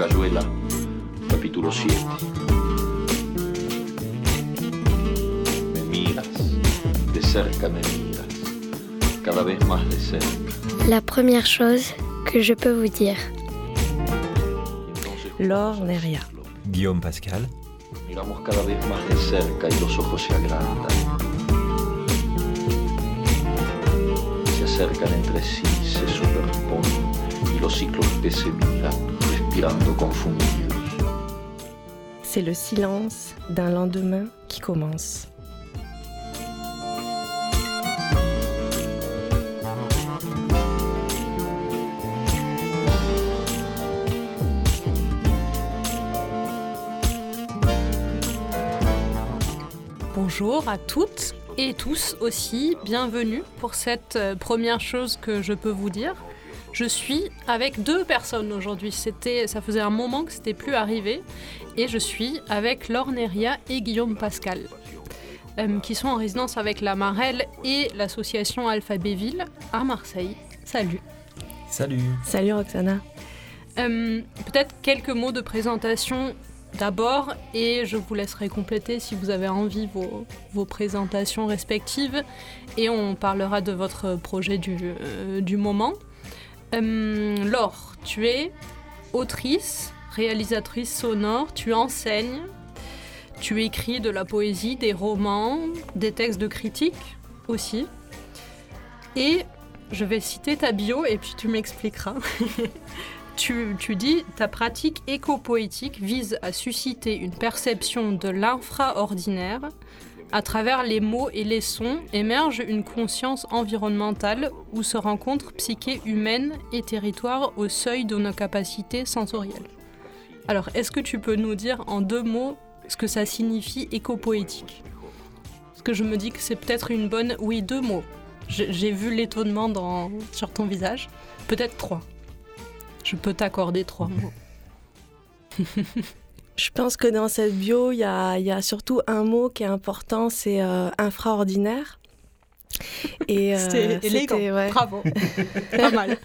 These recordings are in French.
Cayuela, capítulo 7. Me miras, de cerca me miras, cada vez más de cerca. La première chose que je peux vous dire. Laure Neria. Guillaume Pascal. Miramos cada vez más de cerca y los ojos se agrandan. Se acercan entre sí, se superponen y los ciclos se miran, respirando confundidos. C'est le silence d'un lendemain qui commence. Bonjour à toutes et tous aussi, bienvenue pour cette euh, première chose que je peux vous dire. Je suis avec deux personnes aujourd'hui. C'était, ça faisait un moment que c'était plus arrivé, et je suis avec Laure Neria et Guillaume Pascal, euh, qui sont en résidence avec la Marelle et l'association Alphabéville à Marseille. Salut. Salut. Salut Roxana. Euh, Peut-être quelques mots de présentation d'abord et je vous laisserai compléter si vous avez envie vos, vos présentations respectives et on parlera de votre projet du, euh, du moment. Euh, Laure, tu es autrice, réalisatrice sonore, tu enseignes, tu écris de la poésie, des romans, des textes de critique aussi. Et je vais citer ta bio et puis tu m'expliqueras. tu, tu dis ta pratique éco-poétique vise à susciter une perception de l'infraordinaire. À travers les mots et les sons émerge une conscience environnementale où se rencontrent psyché humaine et territoire au seuil de nos capacités sensorielles. Alors, est-ce que tu peux nous dire en deux mots ce que ça signifie éco-poétique? Parce que je me dis que c'est peut-être une bonne... Oui, deux mots. J'ai vu l'étonnement sur ton visage. Peut-être trois. Je peux t'accorder trois mots. Je pense que dans cette bio, il y a, il y a surtout un mot qui est important, c'est euh, infraordinaire. Et euh, C'était élégant. ouais. Bravo. Pas mal.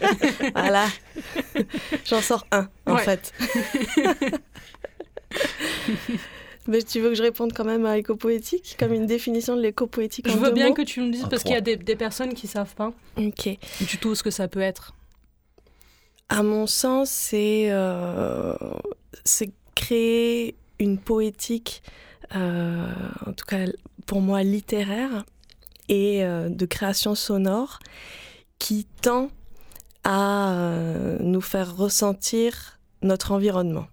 Voilà. J'en sors un, en Ouais. fait. Mais tu veux que je réponde quand même à éco-poétique, comme une définition de l'éco-poétique Je en veux bien mots que tu nous dises parce qu'il y a des, des personnes qui savent pas Ok. du tout ce que ça peut être. À mon sens, c'est euh, c'est créer une poétique, euh, en tout cas pour moi littéraire, et euh, de création sonore qui tend à euh, nous faire ressentir notre environnement.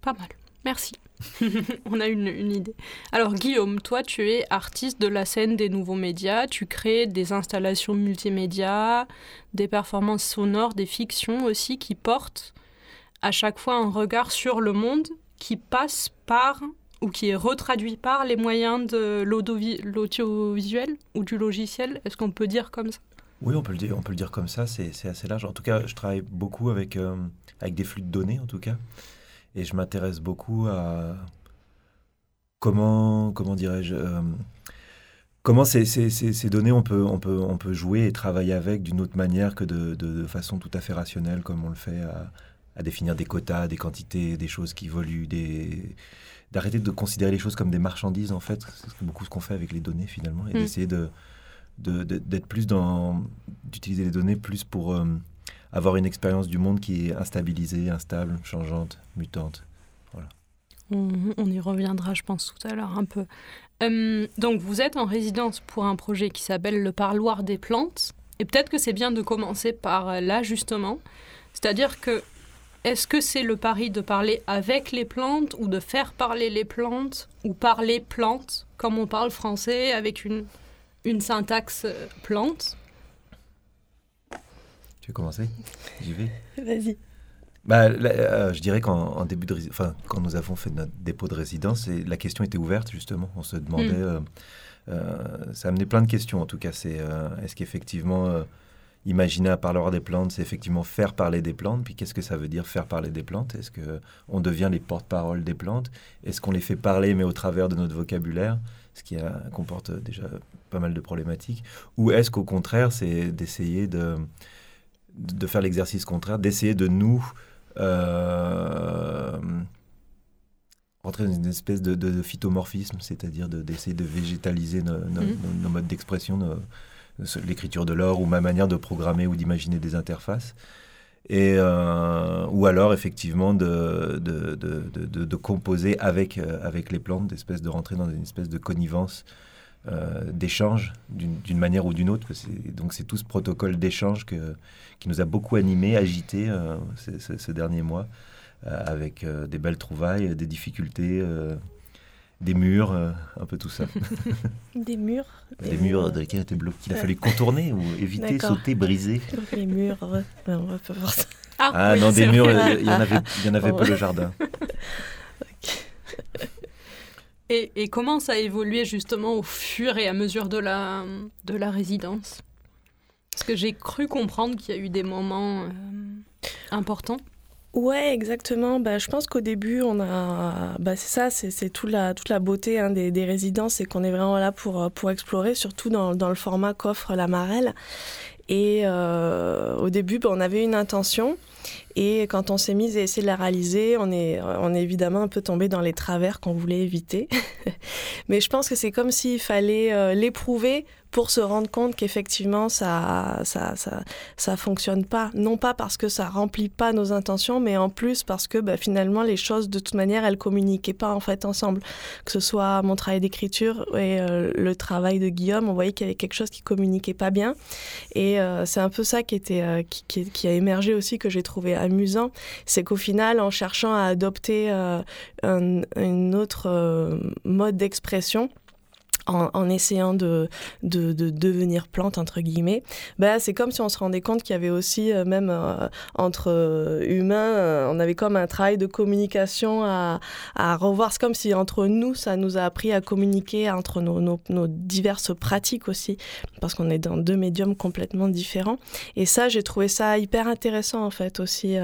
Pas mal. Merci. On a une, une idée. Alors Guillaume, toi tu es artiste de la scène des nouveaux médias, tu crées des installations multimédia, des performances sonores, des fictions aussi qui portent à chaque fois un regard sur le monde qui passe par ou qui est retraduit par les moyens de l'audiovisuel ou du logiciel. Est-ce qu'on peut dire comme ça? Oui, on peut le dire, on peut le dire comme ça, c'est assez large. En tout cas, je travaille beaucoup avec, euh, avec des flux de données, en tout cas. Et je m'intéresse beaucoup à comment, comment dirais-je, euh, comment ces, ces- ces- données, on peut, on, peut, on peut jouer et travailler avec d'une autre manière que de, de- de façon tout à fait rationnelle, comme on le fait à, à définir des quotas, des quantités, des choses qui évoluent, des d'arrêter de considérer les choses comme des marchandises, en fait. C'est beaucoup ce qu'on fait avec les données, finalement, et Mm. d'essayer de de- de- d'être plus dans d'utiliser les données plus pour euh, avoir une expérience du monde qui est instabilisée, instable, changeante, mutante. On, on y reviendra, je pense, tout à l'heure un peu. Euh, donc, vous êtes en résidence pour un projet qui s'appelle le Parloir des plantes. Et peut-être que c'est bien de commencer par euh, là, justement. C'est-à-dire que, est-ce que c'est le pari de parler avec les plantes ou de faire parler les plantes ou parler plantes, comme on parle français, avec une, une syntaxe euh, plante? Tu veux commencer? J'y vais. Vas-y. Bah, là, euh, je dirais qu'en en début de, enfin, quand nous avons fait notre dépôt de résidence, et la question était ouverte justement. On se demandait, Mm. euh, euh, ça amenait plein de questions en tout cas. C'est euh, est-ce qu'effectivement euh, imaginer un parleur des plantes, c'est effectivement faire parler des plantes. Puis qu'est-ce que ça veut dire faire parler des plantes? Est-ce que on devient les porte-parole des plantes? Est-ce qu'on les fait parler mais au travers de notre vocabulaire? Ce qui a- comporte déjà pas mal de problématiques Ou est-ce qu'au contraire, c'est d'essayer de, de faire l'exercice contraire, d'essayer de nous rentrer dans une espèce de, phytomorphisme, c'est-à-dire d'essayer de, végétaliser nos, mm. modes d'expression, l'écriture de l'or ou ma manière de programmer ou d'imaginer des interfaces. Et, euh, ou alors effectivement de, de, de, de composer avec, euh, avec les plantes, d'espèce de rentrer dans une espèce de connivence euh, d'échange d'une manière ou d'une autre. Donc c'est tout ce protocole d'échange qui nous a beaucoup animé, agité ces, derniers mois. Avec des belles trouvailles, des difficultés, des murs, un peu tout ça. des murs Des, murs dans lesquels qu'il a fallu contourner ou éviter, sauter, briser. Les murs, on va pas voir ça. Ah, ah non, des murs, il y en avait, il y en avait pas le jardin. Et, et, comment ça a évolué justement au fur et à mesure de la, de la résidence? Parce que j'ai cru comprendre qu'il y a eu des moments importants. Ouais, exactement. Bah, je pense qu'au début, on a, bah, c'est ça, c'est toute la toute la beauté hein, des, résidences, c'est qu'on est vraiment là pour pour explorer, surtout dans, dans le format qu'offre la Marelle. Et euh, au début, bah, on avait une intention. Et quand on s'est mis à essayer de la réaliser, on est, on est évidemment un peu tombé dans les travers qu'on voulait éviter. Mais je pense que c'est comme s'il fallait euh, l'éprouver pour se rendre compte qu'effectivement ça ça, ça ça fonctionne pas. Non pas parce que ça remplit pas nos intentions mais en plus parce que bah, finalement les choses de toute manière elles communiquaient pas en fait ensemble. Que ce soit mon travail d'écriture et euh, le travail de Guillaume on voyait qu'il y avait quelque chose qui communiquait pas bien. Et euh, c'est un peu ça qui était euh, qui, qui, a émergé aussi que j'ai trouvé amusant. C'est qu'au final en cherchant à adopter un, une autre mode d'expression en, essayant de, de, devenir plante, entre guillemets, bah, c'est comme si on se rendait compte qu'il y avait aussi, euh, même euh, entre euh, humains, on avait comme un travail de communication à, à revoir. C'est comme si entre nous, ça nous a appris à communiquer entre nos, nos diverses pratiques aussi, parce qu'on est dans deux médiums complètement différents. Et ça, j'ai trouvé ça hyper intéressant, en fait, aussi.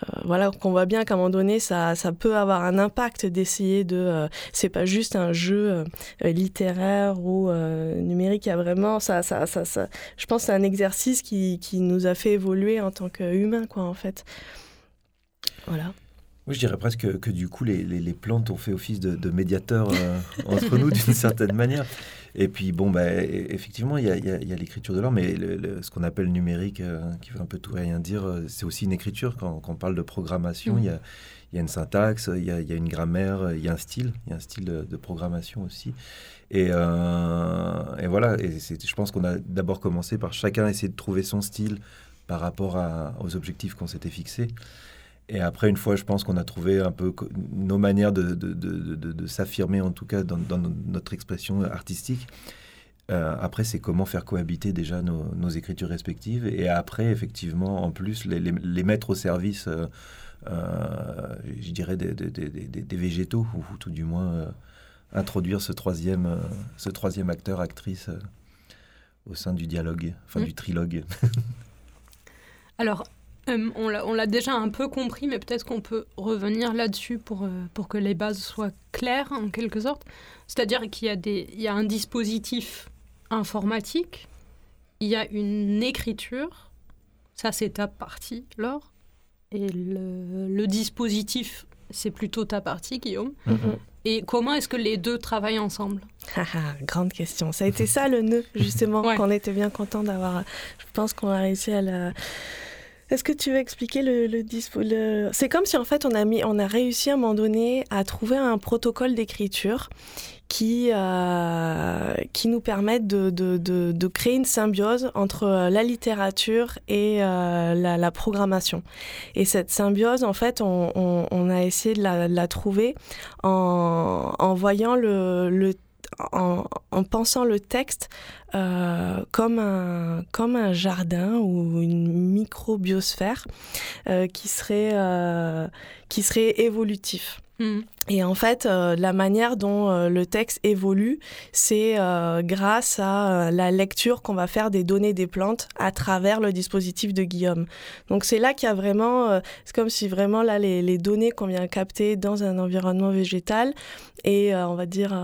Euh, voilà, qu'on voit bien qu'à un moment donné, ça, ça peut avoir un impact d'essayer de. Euh, c'est pas juste un jeu euh, littéraire ou numérique, il y a vraiment. Ça, ça, ça, ça, je pense que c'est un exercice qui, qui nous a fait évoluer en tant qu'humains, quoi, en fait. Voilà. Oui, je dirais presque que, du coup, les, les, plantes ont fait office de, de médiateurs entre nous d'une certaine manière. Et puis, bon, bah, e, effectivement, il y a, l'écriture de l'or, mais ce qu'on appelle numérique, euh, qui veut un peu tout rien dire, euh, c'est aussi une écriture. Quand, on parle de programmation, il y, a, une syntaxe, il y a, une grammaire, il y a un style, il y a un style de, programmation aussi. Et, euh, et voilà, et je pense qu'on a d'abord commencé par chacun essayer de trouver son style par rapport aux objectifs qu'on s'était fixés. Et après, une fois, je pense qu'on a trouvé un peu nos manières de, de, de, de s'affirmer, en tout cas dans, dans, notre expression artistique. Euh, après, c'est comment faire cohabiter déjà nos, nos, écritures respectives. Et après, effectivement, en plus, les, les, mettre au service, euh, euh, je dirais, des, des, des, végétaux, ou tout du moins introduire ce troisième, ce troisième acteur, actrice au sein du dialogue, enfin mmh. du trilogue. Alors, euh, on l'a déjà un peu compris, mais peut-être qu'on peut revenir là-dessus pour, euh, pour que les bases soient claires, en quelque sorte. C'est-à-dire qu'il y, a des, il y a un dispositif informatique, il y a une écriture, ça c'est ta partie, Laure, et le, le dispositif, c'est plutôt ta partie, Guillaume. Mm-hmm. Et comment est-ce que les deux travaillent ensemble? Ah, ah, Grande question. Ça a été ça le nœud, justement, qu'on était bien content d'avoir. Je pense qu'on a réussi à la est-ce que tu veux expliquer le, le, C'est comme si en fait on a, mis, on a réussi à un moment donné à trouver un protocole d'écriture qui, euh, qui nous permette de, de, de, créer une symbiose entre euh, la littérature et euh, la, programmation. Et cette symbiose, en fait, on, a essayé de la, trouver en, en voyant le en, en, pensant le texte euh, comme, un, comme un jardin ou une microbiosphère euh, qui, serait, euh, qui serait évolutif. Hmm. Et en fait, la manière dont le texte évolue, c'est grâce à la lecture qu'on va faire des données des plantes à travers le dispositif de Guillaume. Donc c'est là qu'il y a vraiment, c'est comme si vraiment là les, les données qu'on vient capter dans un environnement végétal et on va dire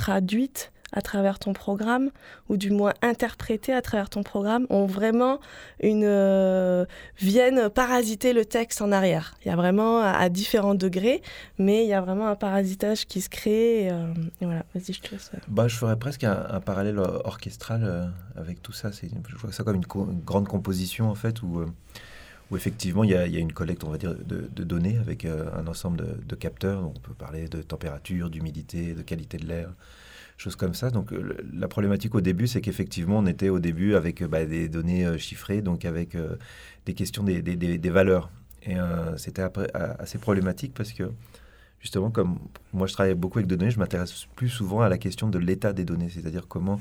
traduites à travers ton programme, ou du moins interprétées à travers ton programme, ont vraiment une euh, viennent parasiter le texte en arrière. Il y a vraiment à, différents degrés, mais il y a vraiment un parasitage qui se crée. Euh, voilà, vas-y, je te laisse. Bah, je ferais presque un, parallèle orchestral avec tout ça. Je vois ça comme une, grande composition en fait où où effectivement il y, a, une collecte, on va dire, de, données avec euh, un ensemble de, capteurs. on peut parler de température, d'humidité, de qualité de l'air, choses comme ça. Donc la problématique au début, c'est qu'effectivement on était au début avec bah, des données euh, chiffrées, donc avec euh, des questions des, des valeurs. Et c'était assez problématique parce que justement, comme moi je travaille beaucoup avec des données, je m'intéresse plus souvent à la question de l'état des données, c'est-à-dire comment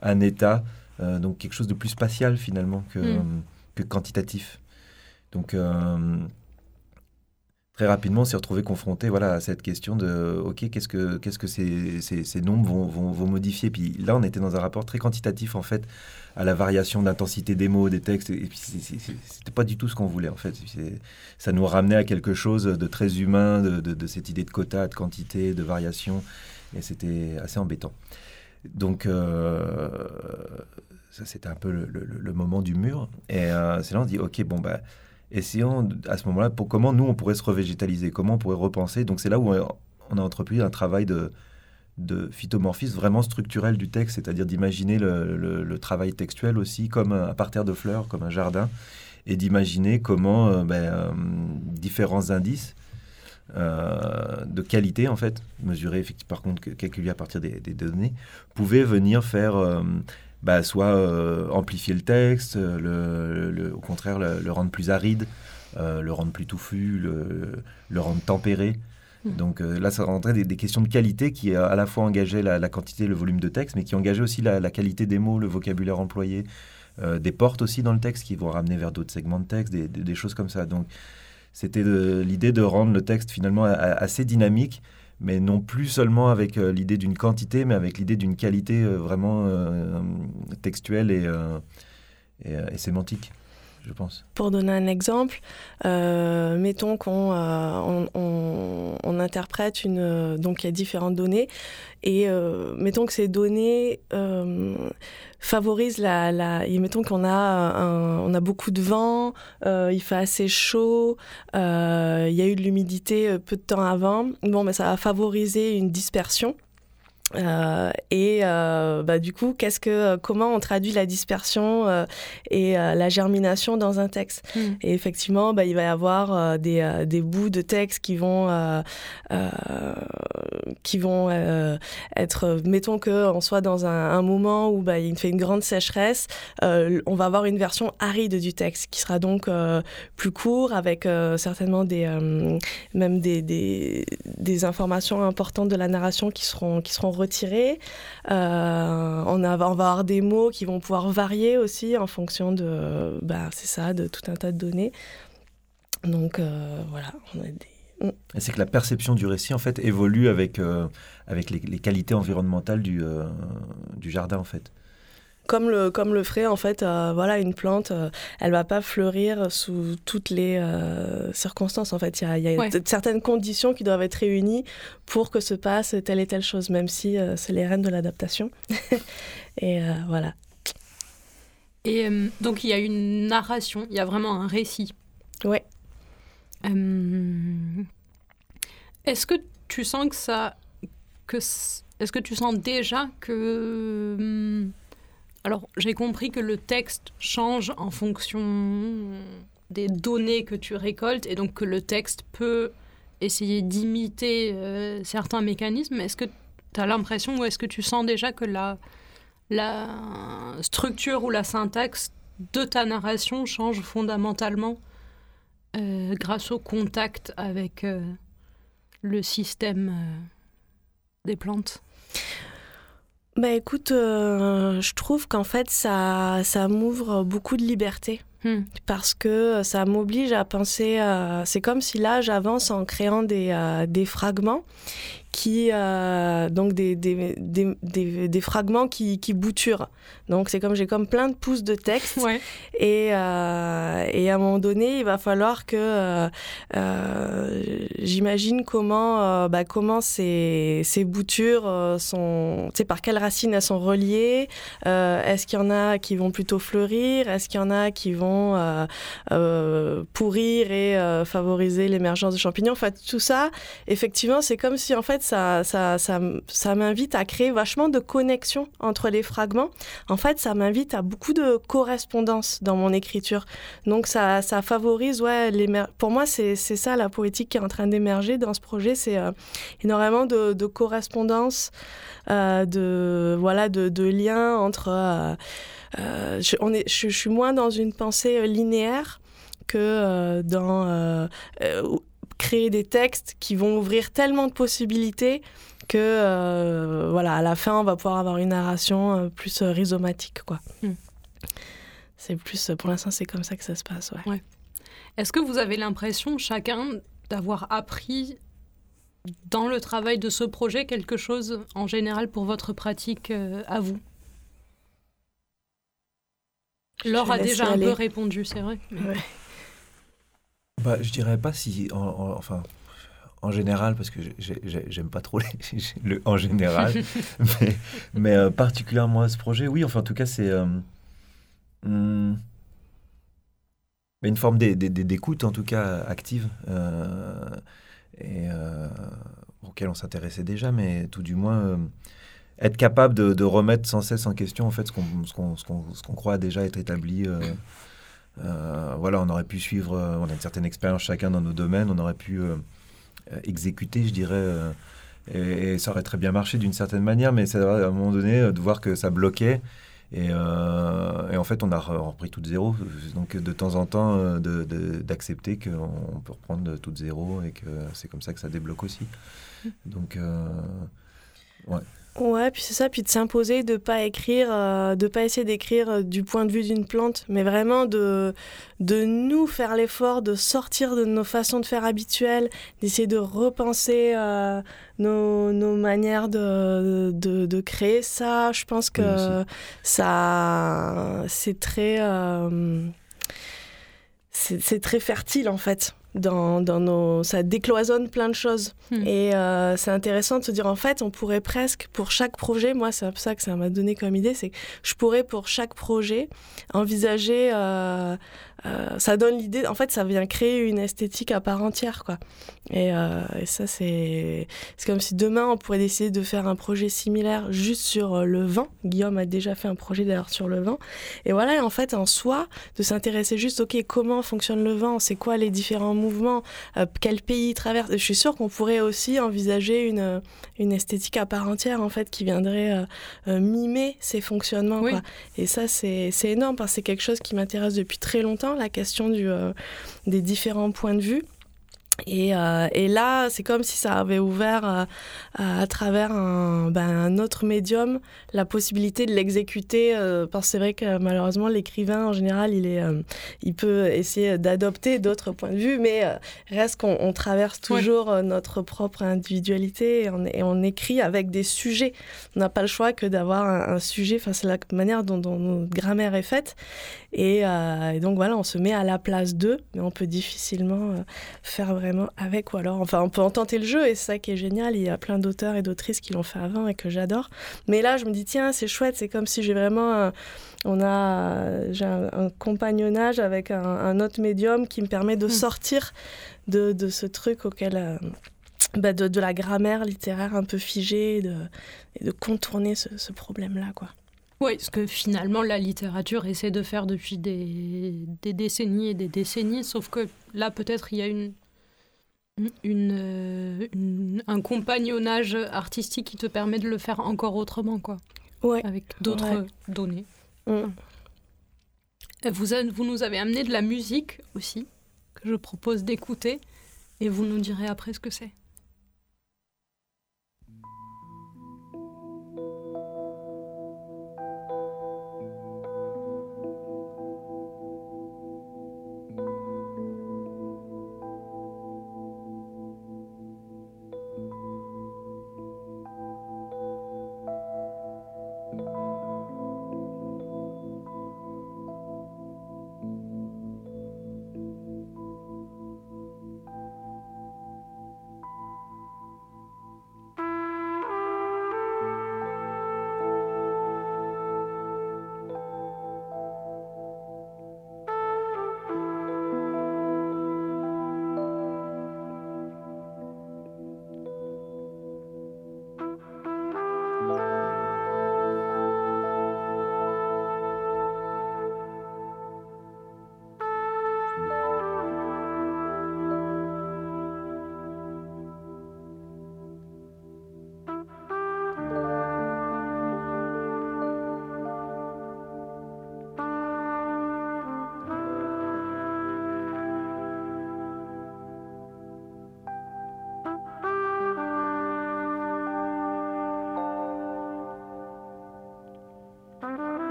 un état, donc quelque chose de plus spatial finalement que, mm. que quantitatif. Donc, euh, très rapidement, on s'est retrouvé confronté voilà, à cette question de OK, qu'est-ce que, qu'est-ce que ces, ces, nombres vont, vont, modifier? Puis là, on était dans un rapport très quantitatif, en fait, à la variation d'intensité des mots, des textes. Et puis, c'était pas du tout ce qu'on voulait, en fait. Ça nous ramenait à quelque chose de très humain, de, de, cette idée de quota, de quantité, de variation. Et c'était assez embêtant. Donc, euh, ça, c'était un peu le, moment du mur. Et euh, c'est là on dit, OK, bon, bah, essayons à ce moment-là pour comment nous on pourrait se revégétaliser, comment on pourrait repenser. Donc c'est là où on a entrepris un travail de, de phytomorphisme vraiment structurel du texte, c'est-à-dire d'imaginer le, travail textuel aussi comme un, parterre de fleurs, comme un jardin, et d'imaginer comment euh, ben, euh, différents indices euh, de qualité, en fait, mesurés par contre, calculés à partir des données, pouvaient venir faire bah, soit euh, amplifier le texte, le, au contraire le, rendre plus aride, euh, le rendre plus touffu, le, rendre tempéré. Mmh. Donc euh, là, ça rentrait des, des, questions de qualité qui à la fois engageaient la, quantité et le volume de texte, mais qui engageaient aussi la, qualité des mots, le vocabulaire employé, des portes aussi dans le texte qui vont ramener vers d'autres segments de texte, des, des, choses comme ça. Donc c'était l'idée de rendre le texte finalement assez dynamique mais non plus seulement avec euh, l'idée d'une quantité, mais avec l'idée d'une qualité euh, vraiment euh, textuelle et, et, sémantique. Je pense. Pour donner un exemple, mettons qu'on on, on, interprète une donc il y a différentes données et mettons que ces données favorise la, la mettons qu'on a on a beaucoup de vent, euh, il fait assez chaud, euh, il y a eu de l'humidité euh, peu de temps avant. Bon, mais ça va favoriser une dispersion. Euh, et euh, bah, du coup, qu'est-ce que, comment on traduit la dispersion euh, et la germination dans un texte? Hmm. Et effectivement, bah, il va y avoir des, des, bouts de texte qui vont, qui vont être, mettons qu'on soit dans un, moment où bah, il fait une grande sécheresse, on va avoir une version aride du texte qui sera donc plus court avec certainement des, même des, des, des, informations importantes de la narration qui seront, qui seront retirer. Euh, on, va avoir des mots qui vont pouvoir varier aussi en fonction de, bah, c'est ça, de tout un tas de données. Donc euh, voilà. C'est que la perception du récit en fait évolue avec, euh, avec les, qualités environnementales du, du jardin en fait comme le, comme le ferait en fait euh, voilà une plante euh, elle va pas fleurir sous toutes les euh, circonstances en fait. Il y a, certaines conditions qui doivent être réunies pour que se passe telle et telle chose même si c'est les rênes de l'adaptation. Et voilà. Et donc il y a une narration il y a vraiment un récit. Ouais. Est-ce que tu sens que ça que est-ce que tu sens déjà que hum, alors, j'ai compris que le texte change en fonction des données que tu récoltes et donc que le texte peut essayer d'imiter euh, certains mécanismes. Est-ce que tu as l'impression ou est-ce que tu sens déjà que la, structure ou la syntaxe de ta narration change fondamentalement euh, grâce au contact avec euh, le système des plantes? Bah écoute, euh, je trouve qu'en fait ça, ça m'ouvre beaucoup de liberté. Hmm. Parce que ça m'oblige à penser, c'est comme si là j'avance en créant des, euh, des fragments qui euh, donc des, des, des, des, fragments qui, qui bouturent. Donc c'est comme j'ai comme plein de pouces de texte et, euh, et à un moment donné il va falloir que euh, j'imagine comment bah, comment ces, ces boutures sont, tu sais par quelles racines elles sont reliées. Est-ce qu'il y en a qui vont plutôt fleurir? Est-ce qu'il y en a qui vont pourrir et favoriser l'émergence de champignons? En fait tout ça effectivement c'est comme si en fait ça, ça, ça, m'invite à créer vachement de connexions entre les fragments. En fait, ça m'invite à beaucoup de correspondance dans mon écriture. Donc, ça, ça favorise, ouais, pour moi, c'est ça la poétique qui est en train d'émerger dans ce projet. C'est euh, énormément de, de correspondance, euh, de, voilà, de, liens entre. Euh, je, on est, je, suis moins dans une pensée linéaire que dans créer des textes qui vont ouvrir tellement de possibilités que euh, voilà, à la fin, on va pouvoir avoir une narration euh, plus euh, rhizomatique. Quoi. Hmm. C'est plus, pour l'instant, c'est comme ça que ça se passe. Ouais. Est-ce que vous avez l'impression, chacun, d'avoir appris dans le travail de ce projet quelque chose en général pour votre pratique à vous? Laure a déjà un peu répondu, c'est vrai. Bah, je dirais pas si, en, enfin, en général, parce que j'aime pas trop le en général, mais, mais euh, particulièrement à ce projet, oui, enfin, en tout cas, c'est euh, hmm, une forme d'écoute, en tout cas, active, euh, et auquel on s'intéressait déjà, mais tout du moins être capable de, remettre sans cesse en question en fait ce qu'on qu'on croit déjà être établi euh, voilà, on aurait pu suivre, euh, on a une certaine expérience chacun dans nos domaines, on aurait pu euh, exécuter, je dirais, et, ça aurait très bien marché d'une certaine manière, mais c'est à un moment donné de voir que ça bloquait. Et, en fait, on a repris tout de zéro. Donc, de temps en temps, d'accepter qu'on peut reprendre tout de zéro et que c'est comme ça que ça débloque aussi. Mmh. Donc, ouais. Ouais, puis c'est ça, puis de s'imposer de pas écrire, euh, de pas essayer d'écrire euh, du point de vue d'une plante, mais vraiment de, de nous faire l'effort de sortir de nos façons de faire habituelles, d'essayer de repenser euh, nos, nos, manières de, de, de, créer ça. Je pense que ça, c'est très, c'est très fertile en fait dans, dans nos... ça décloisonne plein de choses. Hmm. Et euh, c'est intéressant de se dire, en fait, on pourrait presque, pour chaque projet, moi, c'est ça que ça m'a donné comme idée, c'est que je pourrais, pour chaque projet, envisager euh, euh, ça donne l'idée, en fait, ça vient créer une esthétique à part entière, quoi. Et, euh, et ça, c'est comme si demain, on pourrait décider de faire un projet similaire juste sur euh, le vin. Guillaume a déjà fait un projet d'ailleurs sur le vin. Et voilà, en fait, en soi, de s'intéresser juste, OK, comment fonctionne le vin C'est quoi les différents mouvements Quel pays traverse Je suis sûre qu'on pourrait aussi envisager une, une esthétique à part entière, en fait, qui viendrait mimer ces fonctionnements, quoi. Et ça, c'est énorme parce que c'est quelque chose qui m'intéresse depuis très longtemps la question euh, des différents points de vue. Et, euh, et, là, c'est comme si ça avait ouvert euh, à travers un, ben, un, autre médium la possibilité de l'exécuter. Euh, parce que c'est vrai que malheureusement, l'écrivain, en général, il, est, il peut essayer d'adopter d'autres points de vue, mais reste qu'on traverse toujours notre propre individualité et on, et on, écrit avec des sujets. On n'a pas le choix que d'avoir un, sujet. Enfin, c'est la manière dont, dont, notre grammaire est faite. Et, et, donc voilà, on se met à la place d'eux, mais on peut difficilement faire vraiment avec ou alors enfin on peut en tenter le jeu et c'est ça qui est génial il y a plein d'auteurs et d'autrices qui l'ont fait avant et que j'adore mais là je me dis tiens c'est chouette c'est comme si j'ai vraiment on a j'ai un, compagnonnage avec un, autre médium qui me permet de hmm. sortir de, de, ce truc auquel euh, bah de, de, la grammaire littéraire un peu figée de, et de contourner ce, ce problème là quoi oui, ce que finalement la littérature essaie de faire depuis des, des décennies et des décennies, sauf que là peut-être il y a une euh, une, un compagnonnage artistique qui te permet de le faire encore autrement, quoi. Ouais. Avec d'autres données. Mm. Vous, vous nous avez amené de la musique aussi, que je propose d'écouter, et vous nous direz après ce que c'est.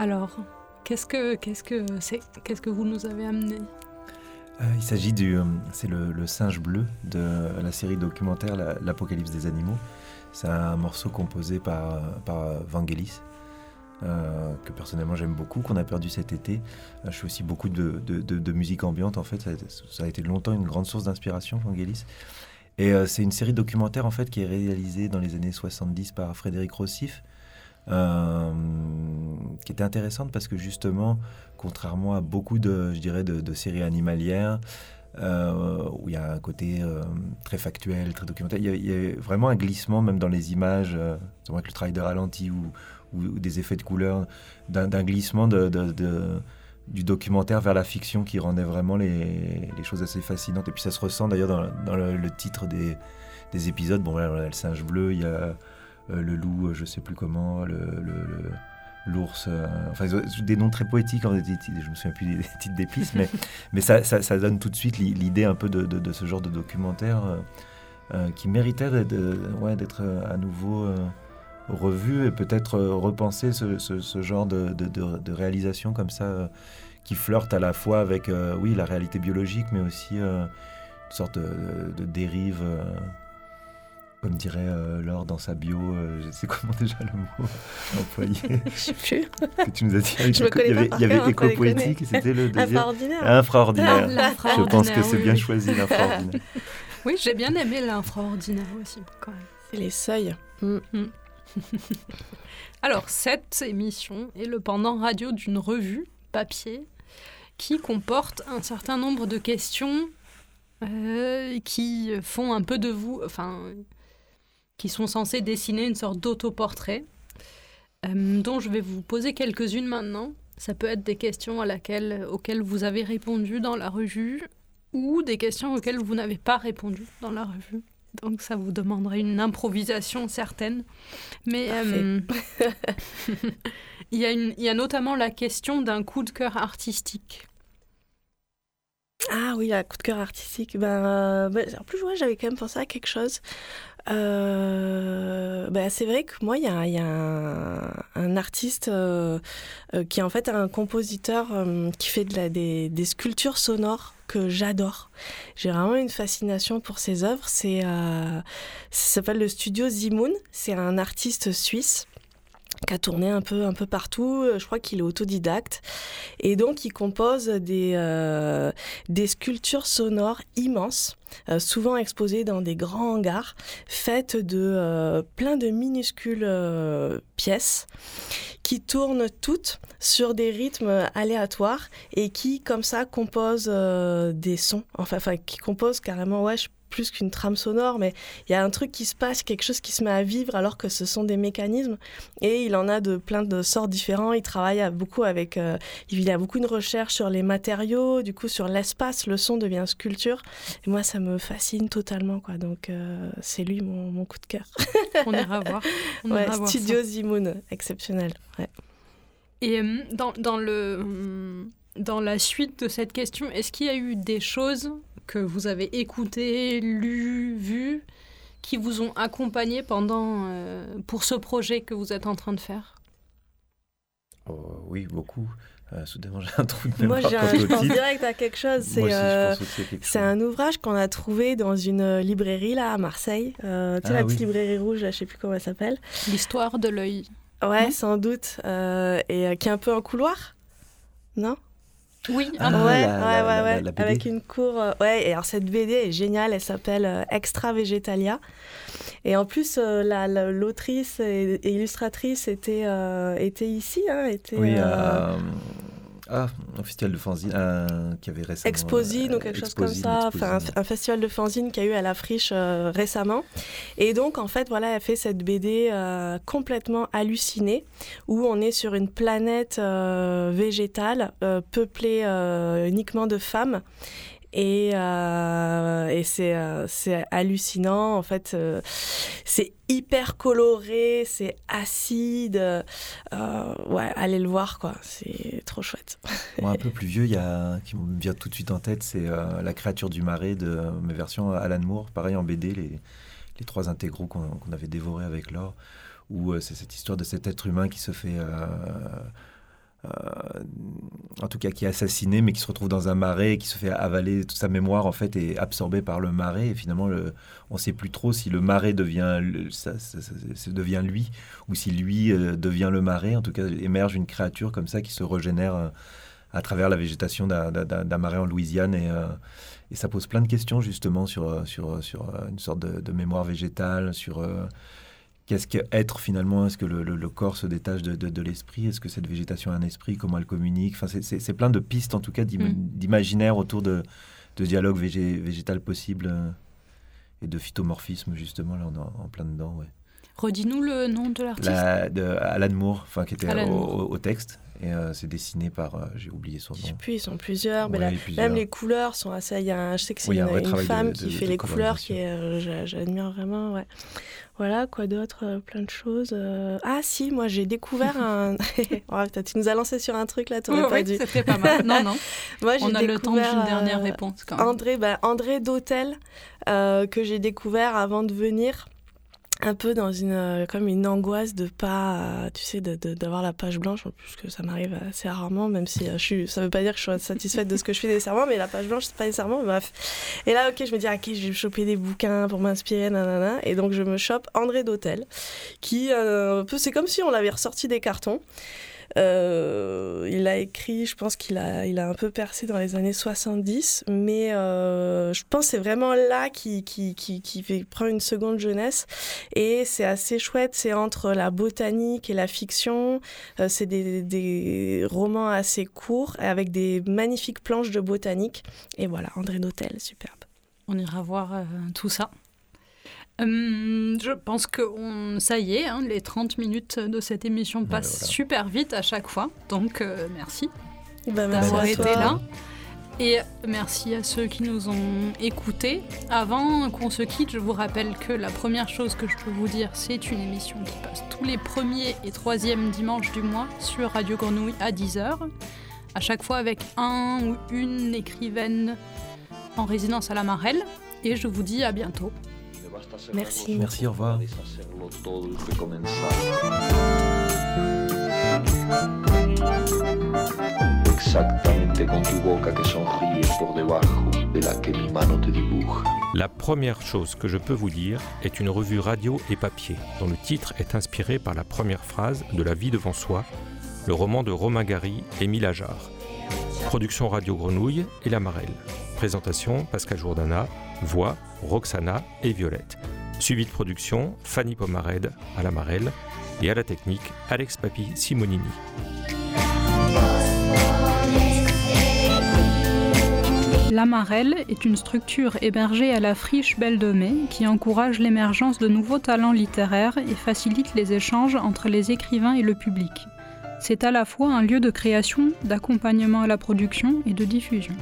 Alors, qu'est-ce que qu'est-ce que c'est Qu'est-ce que vous nous avez amené Euh, il s'agit du. euh, C'est le, singe bleu de la série documentaire La- L'Apocalypse des animaux. C'est un morceau composé par, par Vangelis, euh, que personnellement j'aime beaucoup, qu'on a perdu cet été. Euh, je fais aussi beaucoup de, musique ambiante, en fait. Ça a, été, longtemps une grande source d'inspiration, Vangelis. Et c'est une série documentaire, en fait, qui est réalisée dans les années 70 par Frédéric Rossif. Euh, qui était intéressante parce que justement, contrairement à beaucoup de, je dirais, de, séries animalières, euh, où il y a un côté euh, très factuel, très documentaire, il y, a, vraiment un glissement même dans les images, euh, avec le travail de ralenti ou, des effets de couleur, d'un glissement du documentaire vers la fiction qui rendait vraiment les, choses assez fascinantes. Et puis ça se ressent d'ailleurs dans, le, titre des, des épisodes. Bon, voilà, le singe bleu, il y a le loup, euh, je sais plus comment, le- l'ours, euh, enfin des noms très poétiques, titres- je me souviens plus des, des titres d'épices, mais, mais ça, ça, ça donne tout de suite l'i- l'idée un peu de, de- de ce genre de documentaire euh, euh, qui méritait ouais, d'être euh, à nouveau euh, revu et peut-être euh, repenser ce, ce- ce genre de, de- réalisation comme ça euh, qui flirte à la fois avec euh, oui la réalité biologique mais aussi euh, une sorte de, dérive euh, comme dirait euh, Laure dans sa bio, euh, je sais comment déjà le mot employé Je sais plus. que tu nous as dit. Je me il connais y pas avait, par il y avait hein, éco-poétique et c'était le deuxième. Infraordinaire. Je pense que c'est bien choisi, l'infraordinaire. Oui, j'ai bien aimé l'infraordinaire aussi, quand même. C'est les seuils. Mm. Alors, cette émission est le pendant radio d'une revue papier qui comporte un certain nombre de questions euh, qui font un peu de vous, enfin, qui sont censées dessiner une sorte d'autoportrait, euh, dont je vais vous poser quelques-unes maintenant. Ça peut être des questions à laquelle, auxquelles vous avez répondu dans la revue ou des questions auxquelles vous n'avez pas répondu dans la revue. Donc ça vous demanderait une improvisation certaine. Mais euh, il, y a une- il y a notamment la question d'un coup de cœur artistique. Ah oui, un coup de cœur artistique. Ben, euh, ben, en plus, ouais, j'avais quand même pensé à quelque chose. Euh, ben, c'est vrai que moi, il y a, un, artiste euh, euh, qui est en fait un compositeur qui fait des, sculptures sonores que j'adore. J'ai vraiment une fascination pour ses œuvres. Ça s'appelle le studio Zimoun. C'est un artiste suisse a tourné un peu, un peu partout. Je crois qu'il est autodidacte. Et donc, il compose des, euh, des sculptures sonores immenses, euh, souvent exposées dans des grands hangars, faites de euh, plein de minuscules euh, pièces qui tournent toutes sur des rythmes aléatoires et qui, comme ça, composent euh, des sons. Enfin, enfin, qui composent carrément, ouais, je- plus qu'une trame sonore, mais il y a un truc qui se passe, quelque chose qui se met à vivre alors que ce sont des mécanismes. Et il en a de plein de sortes différents. Il travaille à- beaucoup avec, euh, il y a beaucoup de recherche sur les matériaux, du coup sur l'espace, le son devient sculpture. Et moi, ça me fascine totalement, quoi. Donc euh, c'est lui mon, mon coup de cœur. On ira voir. On Ouais, ira voir. Studio Zimoun, exceptionnel. Ouais. Et euh, dans, dans, le, hum, dans la suite de cette question, est-ce qu'il y a eu des choses que vous avez écoutées, lues, vues, qui vous ont accompagné pendant, euh, pour ce projet que vous êtes en train de faire? Oh, oui, beaucoup. Euh, soudainement, j'ai un trou de Moi, mémoire j'ai quant un- je pense direct à quelque chose. C'est Moi aussi, euh, je pense aussi à quelque C'est chose. un ouvrage qu'on a trouvé dans une euh, librairie là à Marseille. Euh, tu sais, Ah la petite oui. librairie rouge, là, je sais plus comment elle s'appelle. L'histoire de l'œil. Ouais, Non? sans doute. Euh, et euh, qui est un peu en couloir? Non? Oui, Ah, un- ouais, la- ouais, la- ouais, la- ouais. la BD. Avec une cour. euh, ouais, et alors cette BD est géniale, elle s'appelle euh, Extra Végetalia. Et en plus, euh, la- la- l'autrice et, et illustratrice était, euh, était ici, hein, était Oui, euh, euh, ah, un festival de fanzine euh, qui avait récemment. Exposine euh, ou quelque chose comme Exposine, ça, enfin un, festival de fanzine qu'il y a eu à la friche euh, récemment. Et donc en fait voilà, elle fait cette BD euh, complètement hallucinée où on est sur une planète euh, végétale peuplée uniquement de femmes. Et, euh, et c'est euh, c'est hallucinant, en fait, euh, c'est hyper coloré, c'est acide. ouais, allez le voir, quoi, c'est trop chouette. Moi, un peu plus vieux, il y a, qui me vient tout de suite en tête, c'est La créature du marais de mes versions Alan Moore, pareil en BD, les, les trois intégraux qu'on qu'on avait dévorés avec Laure, où c'est cette histoire de cet être humain qui se fait en tout cas qui est assassiné, mais qui se retrouve dans un marais, qui se fait avaler toute sa mémoire en fait est absorbée par le marais. Et finalement, on ne sait plus trop si le marais devient, ça, devient lui ou si lui euh, devient le marais. En tout cas, émerge une créature comme ça qui se régénère euh, à travers la végétation d'un marais en Louisiane et, euh, ça pose plein de questions justement sur, sur, sur une sorte de mémoire végétale, sur Qu'est-ce qu'être finalement Est-ce que le, corps se détache de, l'esprit? Est-ce que cette végétation a un esprit? Comment elle communique? Enfin, C'est plein de pistes en tout cas mm. d'imaginaire autour de, de dialogue végétal possible euh, et de phytomorphisme justement. Là on est en, plein dedans. Ouais. Redis-nous le nom de l'artiste. Alan Moore, enfin, qui était au, texte. Et euh, c'est dessiné par, euh, j'ai oublié son nom. Je sais plus, ils sont plusieurs. mais Même les couleurs sont assez. Il y a je sais que c'est une, femme qui fait les couleurs, qui j'admire vraiment. Ouais. Voilà, quoi d'autre Plein de choses. Ah si, moi j'ai découvert un. oh, tu nous as lancé sur un truc là, t'aurais pas dû. C'était pas mal. Non, non. moi, On a le temps d'une dernière réponse. Quand même. André, bah, André Dautel, que j'ai découvert avant de venir un peu dans une euh, comme une angoisse de pas euh, tu sais d'avoir la page blanche en plus que ça m'arrive assez rarement même si euh, je suis ça veut pas dire que je sois satisfaite de ce que je fais nécessairement mais la page blanche c'est pas nécessairement bref et là ok je me dis ah, ok je vais choper des bouquins pour m'inspirer nanana et donc je me chope André d'Hôtel qui peu c'est comme si on l'avait ressorti des cartons euh, il a écrit, je pense qu'il a, il a un peu percé dans les années 70, mais euh, je pense que c'est vraiment là qu'il qui, qui, qui prend une seconde jeunesse. Et c'est assez chouette, c'est entre la botanique et la fiction. Euh, c'est des, des, romans assez courts avec des magnifiques planches de botanique. Et voilà, André Notel, superbe. On ira voir tout ça. Hum, je pense que ça y est, hein, les 30 minutes de cette émission passent super vite à chaque fois. Donc euh, merci bah, d'avoir été là. Et merci à ceux qui nous ont écoutés. Avant qu'on se quitte, je vous rappelle que la première chose que je peux vous dire, c'est une émission qui passe tous les premiers et troisièmes dimanches du mois sur Radio Grenouille à 10h. À chaque fois avec un ou une écrivaine en résidence à la Marelle. Et je vous dis à bientôt. Merci. Merci, au revoir. La première chose que je peux vous dire est une revue radio et papier dont le titre est inspiré par la première phrase de La vie devant soi, le roman de Romain Gary et Émile Ajar. Production Radio Grenouille et La Marelle. Présentation Pascal Jourdana. Voix Roxana et Violette. Suivi de production, Fanny Pomared à la Marelle et à la technique, Alex Papi Simonini. La Marelle est une structure hébergée à la friche Belle de Mai qui encourage l'émergence de nouveaux talents littéraires et facilite les échanges entre les écrivains et le public. C'est à la fois un lieu de création, d'accompagnement à la production et de diffusion.